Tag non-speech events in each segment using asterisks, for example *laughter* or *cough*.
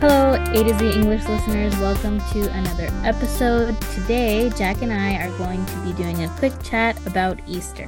Hello, A to Z English listeners. Welcome to another episode. Today, Jack and I are going to be doing a quick chat about Easter.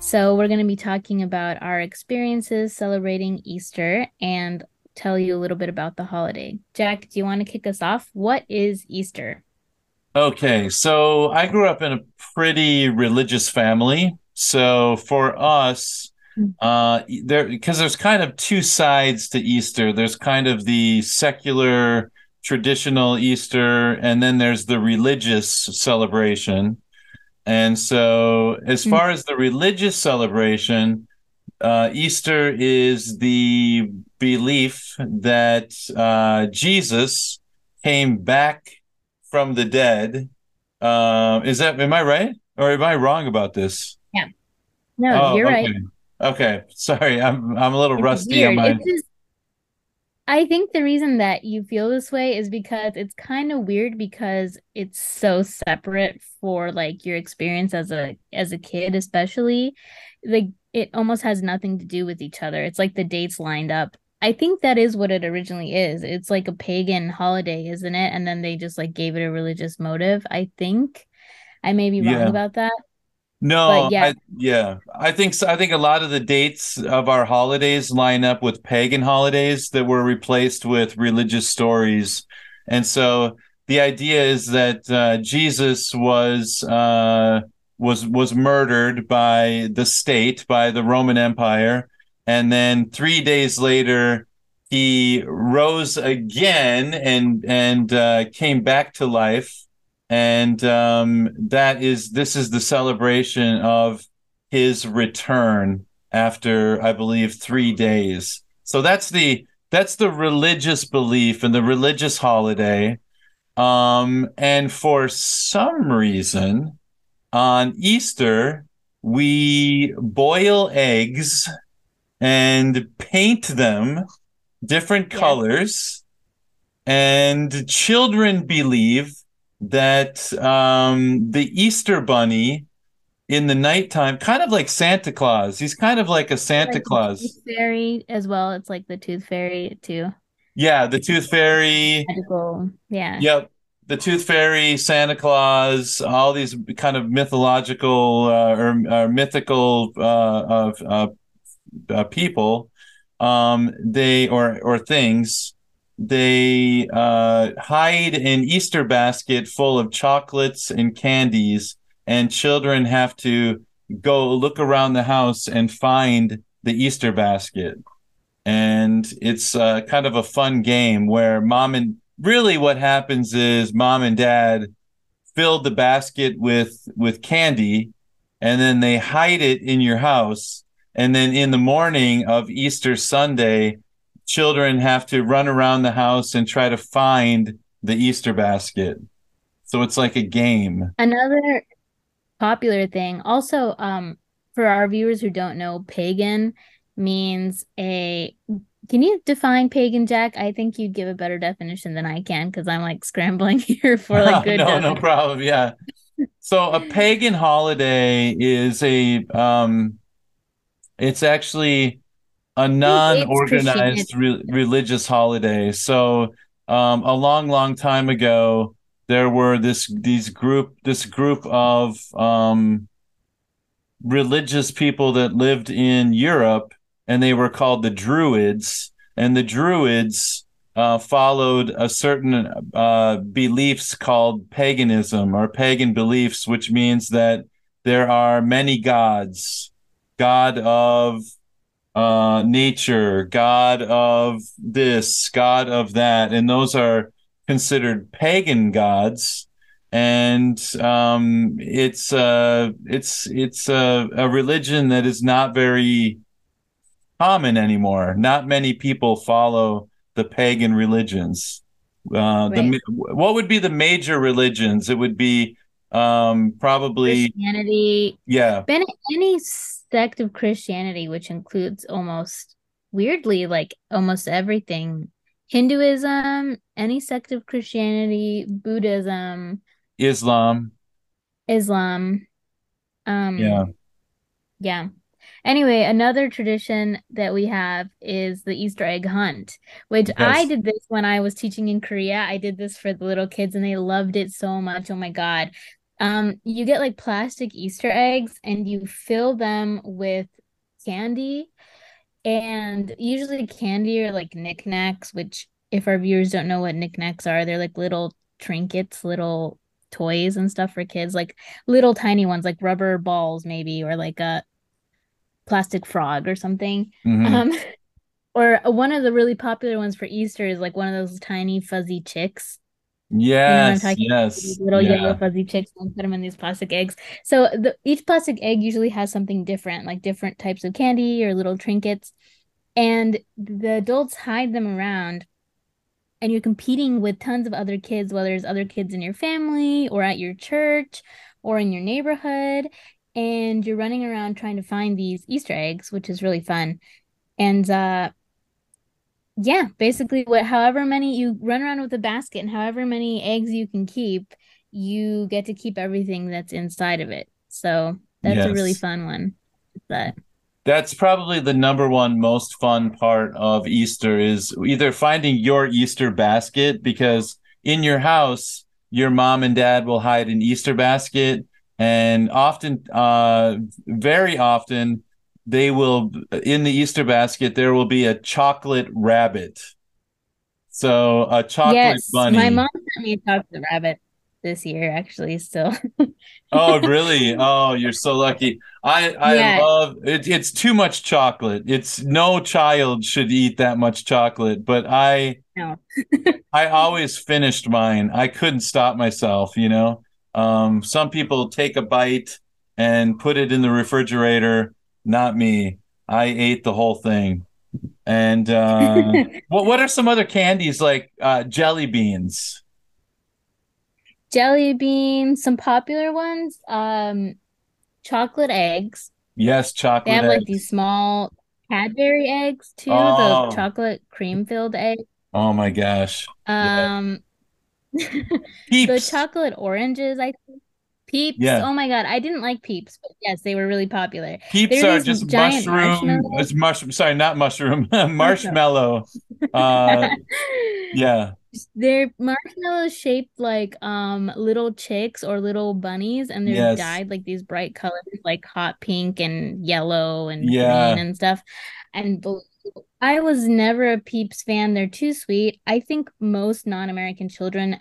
So, we're going to be talking about our experiences celebrating Easter and tell you a little bit about the holiday. Jack, do you want to kick us off? What is Easter? Okay, so I grew up in a pretty religious family. So for us, uh there because there's kind of two sides to easter. There's kind of the secular traditional easter and then there's the religious celebration. And so as Mm. far as the religious celebration uh easter is the belief that uh jesus came back from the dead. Uh is that am i right? Or am i wrong about this? Yeah. No, Oh, you're right. Okay. Sorry, I'm I'm a little It's rusty weird. on my. Just, I think the reason that you feel this way is because it's kind of weird because it's so separate for like your experience as a as a kid, especially. Like it almost has nothing to do with each other. It's like the dates lined up. I think that is what it originally is. It's like a pagan holiday, isn't it? And then they just like gave it a religious motive. I think. I may be wrong Yeah. about that. No, but yeah. I, yeah, I think so. I think a lot of the dates of our holidays line up with pagan holidays that were replaced with religious stories, and so the idea is that uh, Jesus was uh, was was murdered by the state by the Roman Empire, and then three days later he rose again and and uh, came back to life and um, that is this is the celebration of his return after I believe three days. So that's the that's the religious belief and the religious holiday. Um, and for some reason, on Easter we boil eggs and paint them different Yeah. colors, and children believe that um, the Easter Bunny in the nighttime, kind of like Santa Claus. He's kind of like a Santa Like Claus. Tooth Fairy as well. It's like the Tooth Fairy too. Yeah, the Tooth Fairy. Magical. Yeah. Yep. The Tooth Fairy, Santa Claus, all these kind of mythological uh, or, or mythical uh, of uh, uh, people, um, they or or things, they uh, hide an Easter basket full of chocolates and candies, and children have to go look around the house and find the Easter basket. And it's uh, kind of a fun game where mom and really what happens is mom and dad filled the basket with with candy and then they hide it in your house and then in the morning of Easter Sunday children have to run around the house and try to find the Easter basket so it's like a game Another popular thing, also, um, for our viewers who don't know, pagan means a. Can you define pagan, Jack? I think you'd give a better definition than I can because I'm like scrambling *laughs* here for like good. *laughs* no no problem yeah so a pagan holiday is a um it's actually a non-organized re- religious holiday. So um a long long time ago there were this these group this group of um religious people that lived in Europe and they were called the Druids. And the Druids uh, followed a certain uh, beliefs called paganism or pagan beliefs, which means that there are many gods. God of uh, nature, God of this, God of that. And those are considered pagan gods. And um, it's uh, it's it's a, a religion that is not very common anymore. Not many people follow the pagan religions. Uh, right. the what would be the major religions? It would be um, probably Christianity. Yeah, any, any sect of Christianity, which includes almost weirdly like almost everything Hinduism, any sect of Christianity, Buddhism, Islam, Islam. Um, yeah, yeah. Anyway, another tradition that we have is the Easter egg hunt, which yes. I did this when I was teaching in Korea. I did this for the little kids and they loved it so much. Oh my God. Um, you get like plastic Easter eggs and you fill them with candy and usually candy or like knickknacks, which if our viewers don't know what knickknacks are, they're like little trinkets, little toys and stuff for kids, like little tiny ones, like rubber balls maybe, or like a plastic frog or something. Mm-hmm. Um, *laughs* or one of the really popular ones for Easter is like one of those tiny fuzzy chicks. Yes, you know yes, little yeah. yellow fuzzy chicks and put them in these plastic eggs. So the, each plastic egg usually has something different, like different types of candy or little trinkets, and the adults hide them around. And you're competing with tons of other kids, whether it's other kids in your family or at your church or in your neighborhood and you're running around trying to find these Easter eggs, which is really fun. And uh yeah, basically what however many you run around with a basket and however many eggs you can keep, you get to keep everything that's inside of it. So that's yes. a really fun one. But that's probably the number one most fun part of Easter is either finding your Easter basket because in your house your mom and dad will hide an Easter basket and often uh very often they will in the easter basket there will be a chocolate rabbit. So a chocolate yes, bunny. my mom sent me a chocolate rabbit this year actually still oh really? *laughs* Oh you're so lucky. I i yeah. love it, it's too much chocolate. It's no child should eat that much chocolate but i no. i always finished mine. I couldn't stop myself you know? Um, some people take a bite and put it in the refrigerator. Not me. I ate the whole thing. And uh, *laughs* what what are some other candies like uh, jelly beans? Jelly beans, some popular ones. Um, chocolate eggs. Yes, chocolate. They have eggs. like these small Cadbury eggs too. Oh. The chocolate cream filled egg. Oh my gosh. Um, *laughs* the chocolate oranges, I think. Peeps. Yeah. Oh my god, I didn't like Peeps, but yes, they were really popular. Peeps are just mushroom. It's mushroom. Sorry, not mushroom. *laughs* marshmallow. *laughs* uh, yeah. They're marshmallows shaped like um little chicks or little bunnies, and they're yes. dyed like these bright colors, like hot pink and yellow and yeah. green and stuff. And I was never a Peeps fan. They're too sweet. I think most non-American children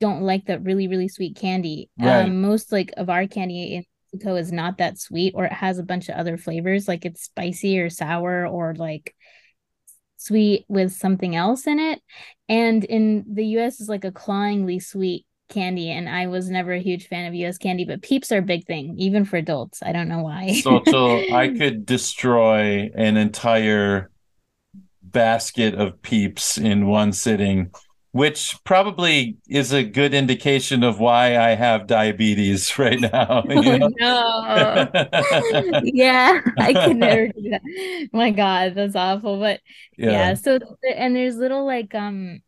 don't like that really really sweet candy. Right. Um, most like of our candy in Mexico is not that sweet, or it has a bunch of other flavors, like it's spicy or sour or like sweet with something else in it. And in the U.S. is like a clawingly sweet candy and I was never a huge fan of US candy but peeps are a big thing even for adults I don't know why so so I *laughs* could destroy an entire basket of peeps in one sitting, which probably is a good indication of why I have diabetes *laughs* right now. *laughs* Oh, no. *laughs* yeah, I could never do that. My God, that's awful. But yeah. yeah, so and there's little like um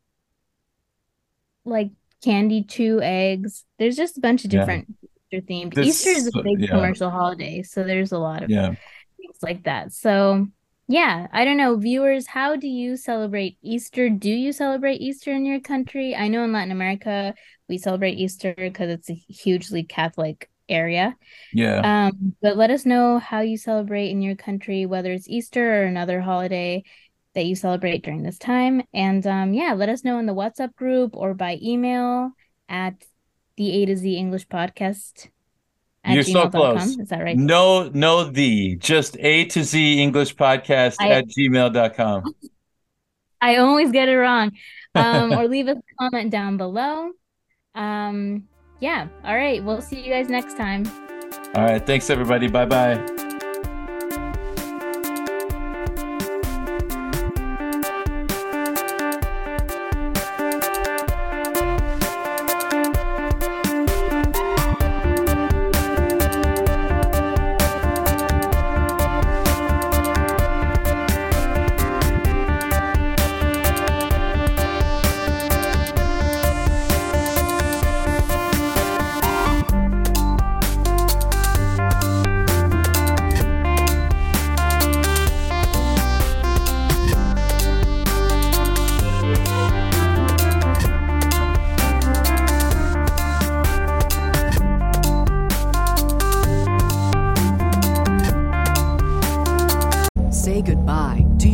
like candy chew eggs. There's just a bunch of different yeah. Easter themed. This, Easter is a big yeah. commercial holiday, so there's a lot of yeah. things like that. So yeah, I don't know, viewers, how do you celebrate Easter? Do you celebrate Easter in your country? I know in Latin America we celebrate Easter because it's a hugely Catholic area. Yeah. Um, but let us know how you celebrate in your country, whether it's Easter or another holiday. that you celebrate during this time. And um, yeah, let us know in the WhatsApp group or by email at the A to Z English podcast. You're so close. Is that right? No, no, the just A to Z English podcast I, at gmail.com. *laughs* I always get it wrong. Um, or leave a comment down below. Um, yeah. All right. We'll see you guys next time. All right. Thanks, everybody. Bye bye.